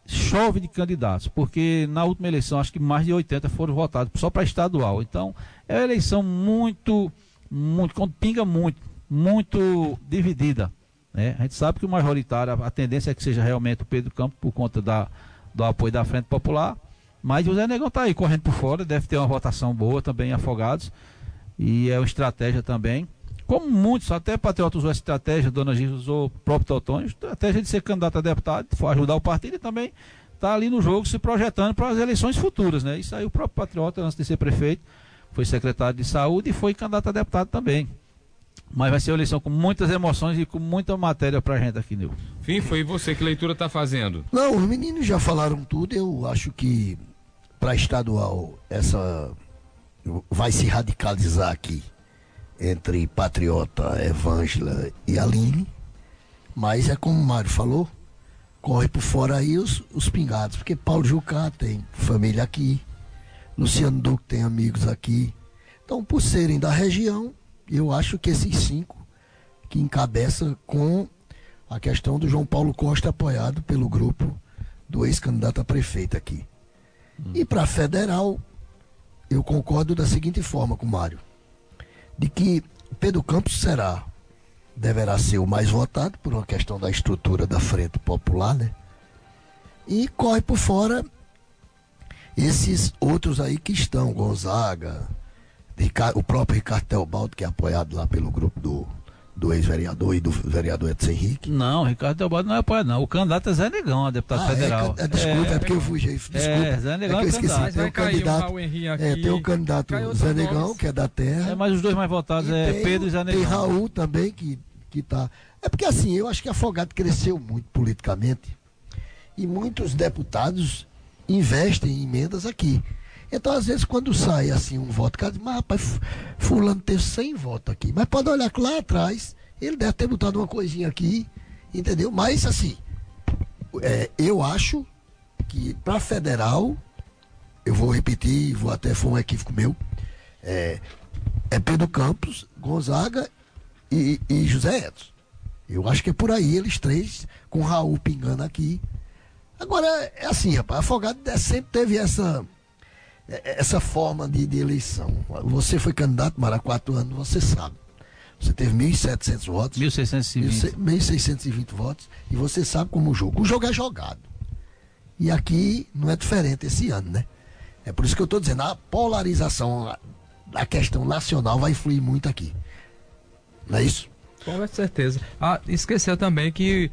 S3: chove de candidatos, porque na última eleição acho que mais de 80 foram votados só para estadual. Então é uma eleição muito, muito, pinga muito, muito dividida. Né? A gente sabe que o majoritário, a tendência é que seja realmente o Pedro Campos por conta da, do apoio da Frente Popular. Mas o Zé Negão está aí correndo por fora, deve ter uma votação boa também, afogados. E é uma estratégia também. Como muitos, até Patriota usou essa estratégia, Dona Gil usou o próprio Totônio, estratégia de ser candidato a deputado, ajudar o partido e também está ali no jogo se projetando para as eleições futuras, né? Isso aí o próprio Patriota, antes de ser prefeito, foi secretário de saúde e foi candidato a deputado também. Mas vai ser uma eleição com muitas emoções e com muita matéria pra gente aqui, Nil.
S2: Fim, foi você que leitura tá fazendo?
S4: Não, os meninos já falaram tudo. Eu acho que para estadual essa vai se radicalizar aqui entre Patriota, Evângela e Aline. Mas é como o Mário falou, corre por fora aí os, os pingados, porque Paulo Jucá tem família aqui, Luciano Duque tem amigos aqui. Então, por serem da região, eu acho que esses cinco que encabeça com a questão do João Paulo Costa apoiado pelo grupo do ex-candidato a prefeito aqui. Hum. E para federal, eu concordo da seguinte forma com o Mário, de que Pedro Campos será, deverá ser o mais votado por uma questão da estrutura da frente popular, né? E corre por fora esses outros aí que estão, Gonzaga, o próprio Ricardo Teobaldo, que é apoiado lá pelo grupo do, do ex-vereador e do vereador Edson Henrique.
S3: Não, Ricardo Teobaldo não é apoiado, não. O candidato é Zé Negão, a deputado ah, é, federal.
S4: É, é, desculpa, é, é, porque eu fugi. Desculpa. É,
S3: Zé Negão é, que eu
S4: esqueci. Tem o candidato, é, tem o candidato Zé Negão, que é da Terra.
S3: É, mas os dois mais votados e é tem, Pedro e Zé Negão.
S4: Tem Raul também, que, que tá. É porque assim, eu acho que Afogado cresceu muito politicamente e muitos deputados investem em emendas aqui. Então, às vezes, quando sai assim um voto, mas rapaz, fulano teve 100 votos aqui. Mas pode olhar que lá atrás, ele deve ter botado uma coisinha aqui, entendeu? Mas, assim, é, eu acho que para federal, eu vou repetir, vou até, foi um equívoco meu, é, é Pedro Campos, Gonzaga e, e José Edson. Eu acho que é por aí eles três, com Raul pingando aqui. Agora, é assim, rapaz, Afogado sempre teve essa essa forma de, de eleição. Você foi candidato, Mara, há quatro anos, você sabe. Você teve 1.700 votos.
S3: 1.620.
S4: 1.620 votos. E você sabe como o jogo. O jogo é jogado. E aqui não é diferente esse ano, né? É por isso que eu estou dizendo, a polarização da questão nacional vai influir muito aqui. Não é isso?
S5: Com certeza. Ah, esqueceu também que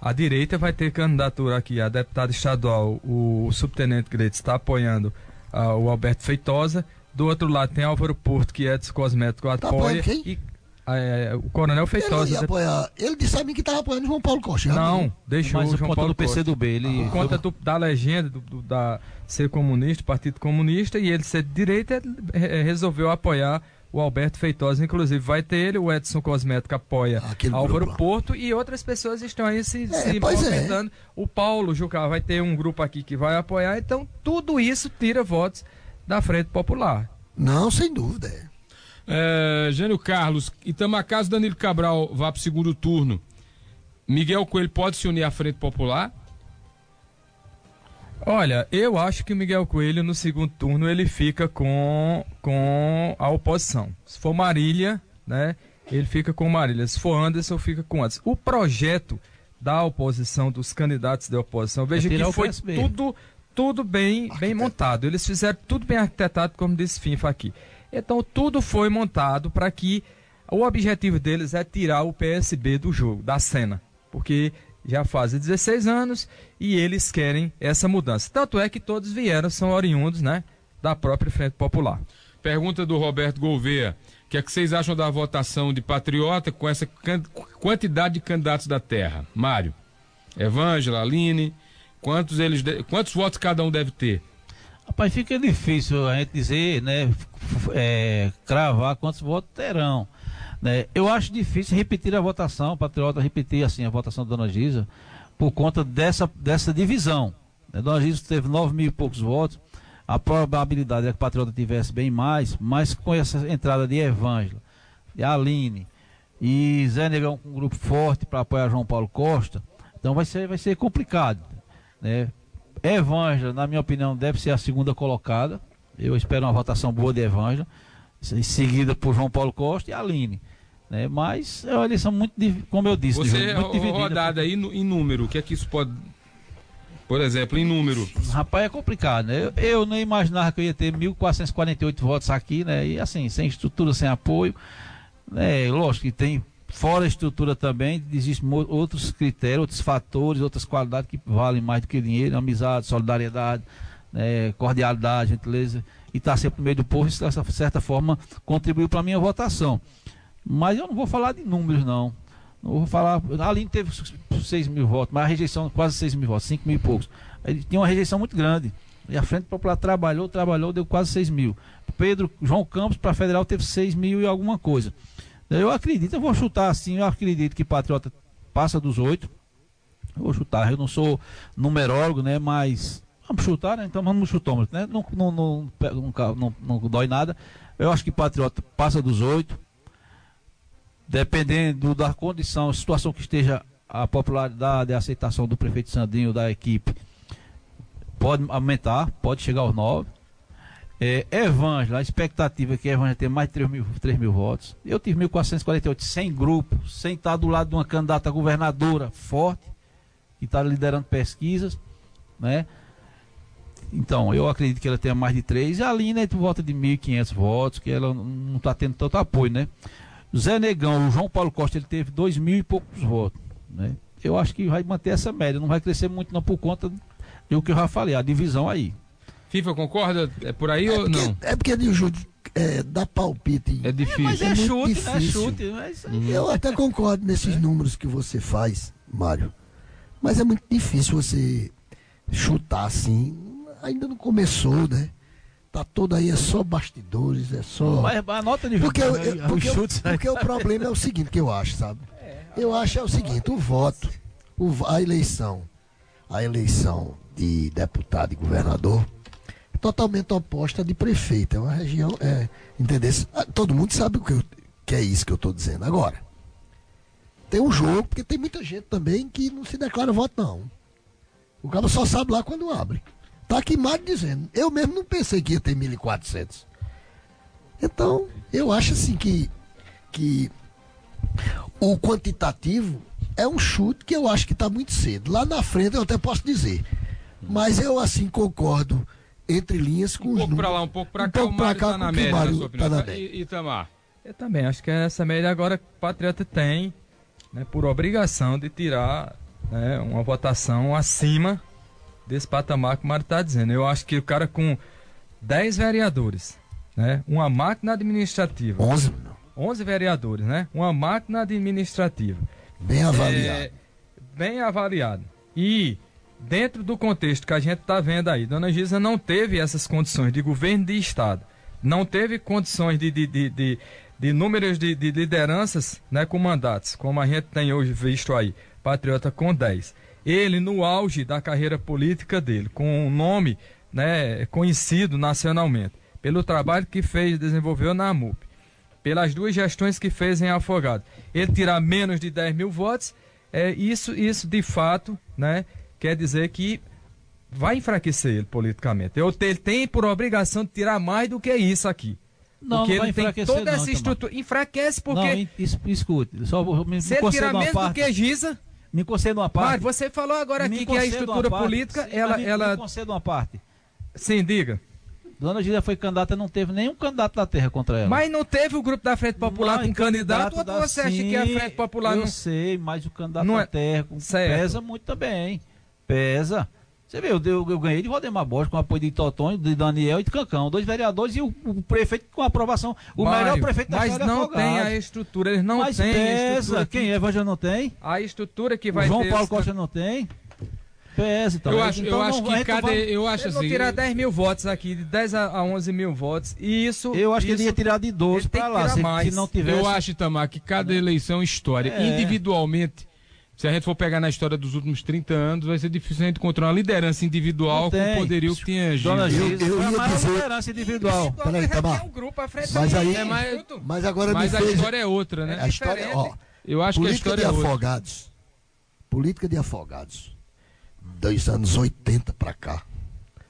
S5: a direita vai ter candidatura aqui, a deputada estadual, o subtenente Gretes está apoiando uh, o Alberto Feitosa. Do outro lado tem Álvaro Porto, que é descosmético, tá apoia. Quem? E, é, o Coronel Feitosa.
S4: Ele, apoiar, ele disse a mim que estava apoiando João Paulo Costa.
S5: Não, deixou
S3: Mas
S5: o João Paulo
S3: do PCdoB. Ele...
S5: Ah. Conta do, da legenda do, do, da ser comunista, Partido Comunista, e ele ser de direita, resolveu apoiar o Alberto Feitosa, inclusive vai ter ele, o Edson Cosmético apoia Aquele Álvaro grupo. Porto e outras pessoas estão aí se, é, se é. movimentando. É. O Paulo Jucá vai ter um grupo aqui que vai apoiar, então tudo isso tira votos da Frente Popular.
S4: Não, sem dúvida.
S2: É, Jânio Carlos, Itamar Danilo Cabral vá para o segundo turno. Miguel Coelho pode se unir à Frente Popular?
S5: Olha, eu acho que o Miguel Coelho no segundo turno ele fica com, com a oposição. Se for Marília, né, ele fica com Marília. Se for Anderson, fica com Anderson. O projeto da oposição, dos candidatos da oposição, veja é que foi tudo tudo bem, bem montado. Eles fizeram tudo bem arquitetado, como disse Finfa aqui. Então tudo foi montado para que o objetivo deles é tirar o PSB do jogo, da cena. Porque já fazem 16 anos e eles querem essa mudança. Tanto é que todos vieram, são oriundos, né, da própria Frente Popular.
S2: Pergunta do Roberto Gouveia. O que é que vocês acham da votação de patriota com essa quantidade de candidatos da terra? Mário, Evângela, Aline, Quantos, eles de... Quantos votos cada um deve ter?
S3: Rapaz, fica difícil a gente dizer, né, é, cravar quantos votos terão. Né? Eu acho difícil repetir a votação, Patriota repetir assim a votação da Dona Gisa, por conta dessa, dessa divisão. Né? Dona Gisa teve nove mil e poucos votos, a probabilidade é que o Patriota tivesse bem mais, mas com essa entrada de Evângela, de Aline e Zé Negão com um grupo forte para apoiar João Paulo Costa, então vai ser, vai ser complicado. Né? Na minha opinião, deve ser a segunda colocada. Eu espero uma votação boa de Evângela, em seguida por João Paulo Costa e Aline. Né? Mas é uma eleição muito, como eu disse,
S2: Você
S3: muito
S2: dividida. rodada aí no, em número, o que é que isso pode por exemplo, em número.
S3: Rapaz, é complicado, né? Eu, eu não imaginava que eu ia ter 1.448 votos aqui, né? E assim, sem estrutura, sem apoio. Né? Lógico que tem, fora a estrutura também, existem outros critérios, outros fatores, outras qualidades que valem mais do que dinheiro, amizade, solidariedade, né? cordialidade, gentileza. E estar tá sempre no meio do povo, isso, dessa certa forma, contribuiu para a minha votação. Mas eu não vou falar de números, não. Não vou falar. A Aline teve 6 mil votos, mas a rejeição quase 6 mil votos, 5 mil e poucos. Ele tinha uma rejeição muito grande. E a Frente Popular trabalhou, trabalhou, deu quase 6 mil. Pedro João Campos para Federal teve 6 mil e alguma coisa. Eu acredito, eu vou chutar assim, eu acredito que Patriota passa dos 8. Eu vou chutar, eu não sou numerólogo, né? Mas vamos chutar, né? Então vamos no chutômetro, né? Não, não, não, não, não, não dói nada. Eu acho que Patriota passa dos 8 dependendo da condição, situação que esteja a popularidade a aceitação do prefeito Sandrinho da equipe, pode aumentar, pode chegar aos 9. É, Evângela, a expectativa é que Evângela tenha mais de 3 mil, 3 mil votos. Eu tive 1.448, sem grupo, sem estar do lado de uma candidata governadora forte, que está liderando pesquisas, né? Então, eu acredito que ela tenha mais de 3. E a Lina é por volta de 1.500 votos, que ela não está tendo tanto apoio, né? Zé Negão, o João Paulo Costa, ele teve dois mil e poucos votos. Né? Eu acho que vai manter essa média, não vai crescer muito não por conta do que eu já falei, a divisão aí.
S2: FIFA concorda? É por aí é ou
S4: porque,
S2: não?
S4: É porque, Júlio, é, dá palpite.
S2: É difícil. É, mas
S3: é, é chute, é difícil. é chute. Mas...
S4: Uhum. Eu até concordo nesses é. números que você faz, Mário. Mas é muito difícil você chutar assim. Ainda não começou, né? Tá todo aí, é só bastidores, é só.
S3: Mas a nota de
S4: porque, eu, eu, porque, chutes, porque o problema é o seguinte que eu acho, sabe? Eu acho é o seguinte, o voto, o, a eleição, a eleição de deputado e governador é totalmente oposta de prefeito. É uma região, é, entendeu? Ah, todo mundo sabe o que, eu, que é isso que eu estou dizendo. Agora, tem um jogo, porque tem muita gente também que não se declara voto, não. O cara só sabe lá quando abre. Está aqui Mário dizendo. Eu mesmo não pensei que ia ter 1.400. Então, eu acho assim que, que o quantitativo é um chute que eu acho que está muito cedo. Lá na frente eu até posso dizer. Mas eu assim concordo entre linhas com
S2: um
S4: os
S2: pouco para lá, um pouco para um cá, o Mário está na média, na sua opinião. Tá na média.
S5: Itamar? Eu também acho que essa média agora que o Patriota tem, né, por obrigação de tirar né, uma votação acima desse patamar que o Mário está dizendo. Eu acho que o cara com 10 vereadores, né? Uma máquina administrativa.
S4: 11?
S5: 11 vereadores, né? Uma máquina administrativa.
S4: Bem avaliado. É,
S5: bem avaliado. E dentro do contexto que a gente está vendo aí, Dona Gisa não teve essas condições de governo de Estado, não teve condições de, de, de, de, de números de, de lideranças né, com mandatos, como a gente tem hoje visto aí, Patriota com 10 ele no auge da carreira política dele, com um nome né, conhecido nacionalmente, pelo trabalho que fez, desenvolveu na AMUP, pelas duas gestões que fez em Afogado, ele tirar menos de 10 mil votos, é, isso, isso de fato né, quer dizer que vai enfraquecer ele politicamente. Ele tem por obrigação de tirar mais do que isso aqui.
S3: Não, porque não ele tem toda não, essa estrutura.
S5: Enfraquece porque.
S3: Não, escute, só me,
S5: Se ele tirar menos parte. do que Giza.
S3: Me conceda uma parte.
S5: Mário, você falou agora aqui que a estrutura política, Sim, ela,
S3: me,
S5: ela...
S3: Me conceda uma parte.
S5: Sim, diga.
S3: Dona Gília foi candidata, não teve nenhum candidato da terra contra ela.
S5: Mas não teve o grupo da Frente Popular não, com candidato, candidato ou você acha que a Frente Popular
S3: eu
S5: não...
S3: Eu sei, mas o candidato não da é... terra pesa muito também. Pesa. Você viu, eu, eu, ganhei de Valdemar Borges com apoio de Totonho, de Daniel e de Cancão. Dois vereadores e o, o prefeito com aprovação. O Mário, melhor prefeito da
S5: Mas não tem a estrutura, eles não
S3: mas
S5: têm
S3: pesa. Quem é, Evangel não tem?
S5: A estrutura que vai
S3: o João
S5: ter...
S3: Paulo Costa não tem?
S2: Pesa, então. Eu acho, então, eu acho que cada. Eu acho assim.
S5: tirar 10 mil votos aqui, de 10 a 11 mil votos. E isso.
S3: Eu acho
S5: isso,
S3: que ele ia tirar de 12 para lá. Se,
S2: mais. se não tivesse. Eu acho, Tamar, que cada eleição história, é. individualmente Se a gente for pegar na história dos últimos 30 anos, vai ser difícil a gente encontrar uma liderança individual com o poderio que tinha
S3: Dona
S2: Gisa.
S3: Gisa
S4: eu
S3: foi a
S4: ia
S3: maior
S4: dizer-
S3: liderança individual.
S4: Peraí,
S5: um grupo à frente
S4: Mas
S5: da
S4: aí-
S2: É, mas-
S5: junto.
S4: Mas agora
S2: Mas a
S4: fez...
S2: história é outra, né?
S4: A história, ó,
S2: Eu acho que a
S4: política
S2: história
S4: de
S2: é outra.
S4: afogados. Política de afogados. Dos anos 80 pra cá.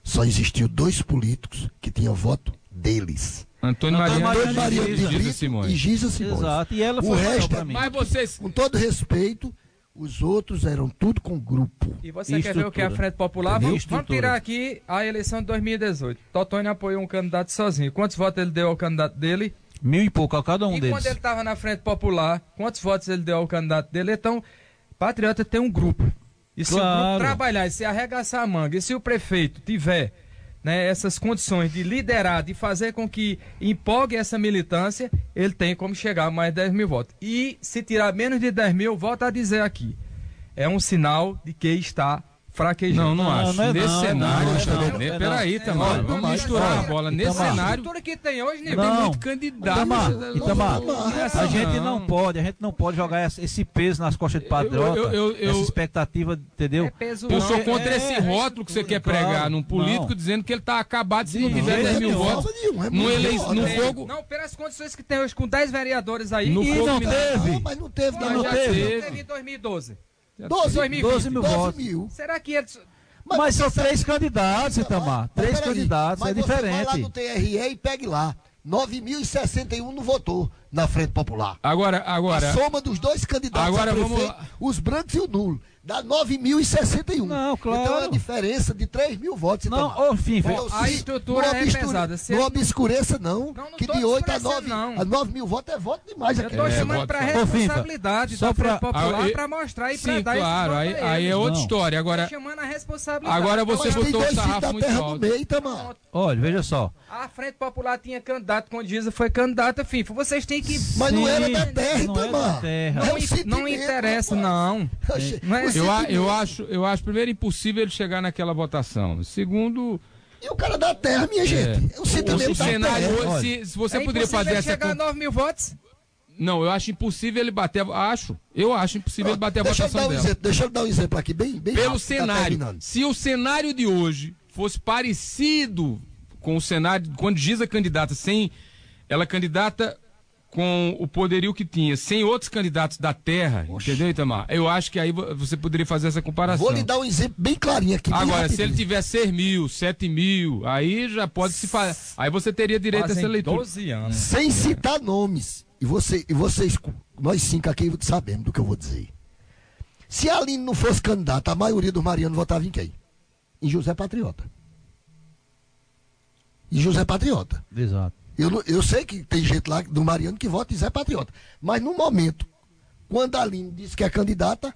S4: Só existiu dois políticos que tinham voto deles.
S2: Antônio
S3: Antônio
S2: Maria,
S3: Maria
S4: Antônio Maria
S2: e
S4: de
S2: Gisa
S4: Brito e. Gisa Simões.
S3: Exato. E ela
S4: O
S3: foi melhor
S4: resto
S3: pra
S4: é
S3: mim.
S2: Mas vocês.
S4: Com todo respeito, os outros eram tudo com grupo.
S5: E você quer ver o que é a. Frente Popular? Vamos, vamos tirar aqui a eleição de 2018. Totônio apoiou um candidato sozinho. Quantos votos ele deu ao candidato dele?
S3: Mil e pouco a cada um
S5: e
S3: deles.
S5: quando ele estava na Frente Popular, quantos votos ele deu ao candidato dele? Então, Patriota tem um grupo. E se o
S3: Claro.
S5: grupo trabalhar, e se arregaçar a manga, e se o prefeito tiver né, essas condições de liderar, de fazer com que empolgue essa militância, ele tem como chegar a mais de 10 mil votos. E se tirar menos de 10 mil, volta a dizer aqui, é um sinal de que está fraquejando.
S2: Não, não
S3: Não,
S2: acho.
S3: não é
S2: Nesse
S3: não,
S2: cenário,
S3: não,
S2: não,
S3: não, não,
S2: né?
S3: não.
S2: Peraí, Tamar.
S3: Olha,
S2: Vamos misturar a bola. Nesse.
S5: A
S2: cenário,
S5: estrutura que tem hoje, Nil,
S2: tem
S3: Não.
S2: muito candidato.
S3: Itamar,
S2: Não,
S3: Itamar,
S2: não é
S3: a gente não pode, a gente não pode jogar esse peso nas costas de Patriota,
S2: Eu- eu- eu-
S3: essa expectativa, entendeu?
S5: É peso
S2: Eu sou
S5: não.
S2: contra
S3: É,
S2: esse
S3: é,
S2: rótulo que você quer pregar num político
S3: não.
S2: dizendo que ele tá acabado se não tiver
S3: jeito
S2: 10 mil votos.
S4: É
S2: No, no
S4: né?
S2: fogo.
S5: Não, pelas condições que tem hoje, com 10 vereadores aí.
S2: No
S5: e
S2: fogo
S3: não teve.
S4: Não, mas não teve,
S5: Não,
S4: não.
S3: não
S5: já
S3: teve.
S5: teve. teve em 2012.
S4: 12,
S5: 2020.
S3: 12 mil
S4: 12
S3: votos.
S4: mil.
S5: Será que eles...
S3: Mas são
S4: você sabe-
S3: três candidatos, Itamar.
S4: Mas
S3: Três candidatos,
S4: mas
S3: é
S4: você Vai lá
S3: diferente.
S4: no TRE e pegue lá. 9.061 não votou na Frente Popular.
S2: Agora,
S4: A
S2: agora.
S4: soma dos dois candidatos
S2: Agora
S4: a
S2: vamos
S4: prefeito,
S2: lá.
S4: os brancos e o nulo, dá 9.061.
S3: Não, claro.
S4: Então é uma diferença de 3 mil votos.
S3: Não,
S4: Itamar.
S3: ô, fim,
S4: Então,
S5: a
S4: se-
S5: estrutura
S4: não
S5: é
S4: obscure-
S5: pesada. Se
S4: Não
S5: ele-
S4: obscureça, não.
S5: Não, não
S4: que de 8 a
S5: obscurecendo,
S4: 9,
S5: não.
S4: a 9 mil votos é voto demais
S5: Eu
S4: aqui.
S5: tô
S2: É,
S5: chamando.
S3: Ô, Finfa,
S5: responsabilidade
S3: só
S5: da Frente
S3: pra-
S5: Popular
S2: Ah, e-
S5: pra mostrar e pra
S2: Sim,
S5: dar
S2: claro.
S5: esse
S2: Aí,
S5: voto a
S2: aí é outra
S3: Não.
S2: história. Agora,
S5: chamando a responsabilidade.
S2: agora você
S4: Mas tem
S2: botou o sarrafo muito alto.
S4: meio.
S3: Olha, veja só.
S5: A Frente Popular tinha candidato quando Giza foi candidata, FIFA. Vocês têm que...
S4: Mas não
S3: Sim,
S4: era da terra,
S3: não é da terra.
S4: É
S5: Não,
S4: sentimento,
S5: não interessa, não. Não é-
S2: eu, a- eu, acho, eu acho, primeiro, impossível ele chegar naquela votação. Segundo,
S4: E o cara da terra, minha gente. É o
S2: o,
S4: sentimento
S2: o
S4: da
S2: cenário
S4: terra.
S2: hoje,
S3: olha.
S2: se, se você
S5: é
S2: poderia fazer
S5: ele
S2: essa.
S5: chegar a
S2: con-
S5: 9 mil votos?
S2: Não, eu acho impossível ele bater. a- Acho. Eu acho impossível ele bater a
S4: deixa eu
S2: votação
S4: dar um
S2: dela.
S4: exemplo, deixa eu dar um exemplo aqui, bem, bem
S2: Pelo
S4: rápido, tá
S2: cenário.
S4: terminando.
S2: se o cenário de hoje fosse parecido com o cenário quando Giza candidata sem ela candidata com o poderio que tinha, sem outros candidatos da terra, entendeu, Itamar? Eu acho que aí vo- você poderia fazer essa comparação.
S4: Vou lhe dar um exemplo bem clarinho aqui. bem
S2: Agora, se ele tiver 6 mil, 7 mil, aí já pode se fazer. Aí você teria direito a essa
S5: Fazem
S2: leitura.
S5: 12 anos.
S4: Sem citar nomes. E, você, e vocês, nós cinco aqui, sabemos do que eu vou dizer. Se a Aline não fosse candidata, a maioria dos marianos votava em quem? Em José Patriota. Em José Patriota.
S3: Exato.
S4: Eu, eu sei que tem gente lá do Mariano que vota em Zé Patriota. Mas no momento, quando a Aline disse que é candidata,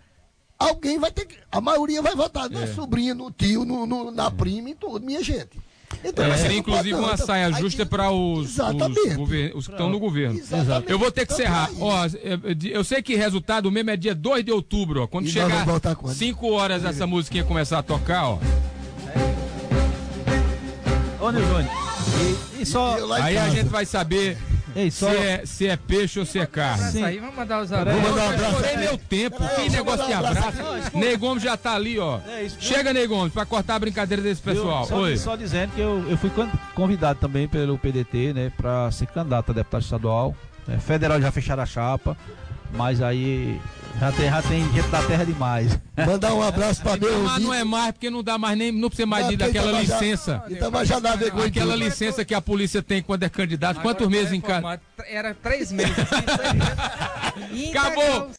S4: alguém vai ter que. A maioria vai votar na sobrinha, no tio, no, no- na prima e tudo, minha gente. Então,
S2: É,
S4: você
S2: seria inclusive uma
S4: Então,
S2: saia justa para os, os,
S4: Exatamente.
S2: gover- os que estão no governo.
S4: Exatamente.
S2: Eu vou ter que
S4: Então,
S2: encerrar.
S4: aí-
S2: Ó, eu- eu sei que resultado mesmo é dia 2 de outubro, ó. Quando
S4: E
S2: chegar
S4: vamos voltar quando?
S2: 5 horas essa musiquinha começar a tocar, ó.
S3: Ô, Nil Júnior, e, e só.
S4: E eu
S2: Aí a gente vai saber
S3: Ei,
S2: se
S3: só.
S2: é, se é peixe ou se é carne.
S5: Essa aí, vamos mandar os abraços.
S4: Vou mandar um
S2: Eu
S4: abraço.
S2: estourei meu tempo.
S4: Peraí,
S2: Que
S4: eu
S2: negócio de
S4: um abraço
S2: abraço. Ney Gomes já tá ali, ó.
S3: É isso.
S2: Chega, Ney Gomes, pra cortar a brincadeira desse pessoal.
S3: Eu, só,
S2: Oi.
S3: só dizendo que eu, eu fui con- convidado também pelo PDT, né, para ser candidato a deputado estadual. né, federal já fecharam a chapa, mas aí já tem, já tem gente da terra demais.
S4: Mandar um abraço para meu.
S2: Mas não é mais, porque não dá mais nem. Não precisa mais de, daquela
S4: então, mas já-
S2: licença.
S4: Então, mas já navegou em
S2: Aquela
S4: tudo.
S2: licença que a polícia tem quando é candidato. Quantos meses
S5: tá
S2: em casa?
S5: Era três meses.
S2: Acabou.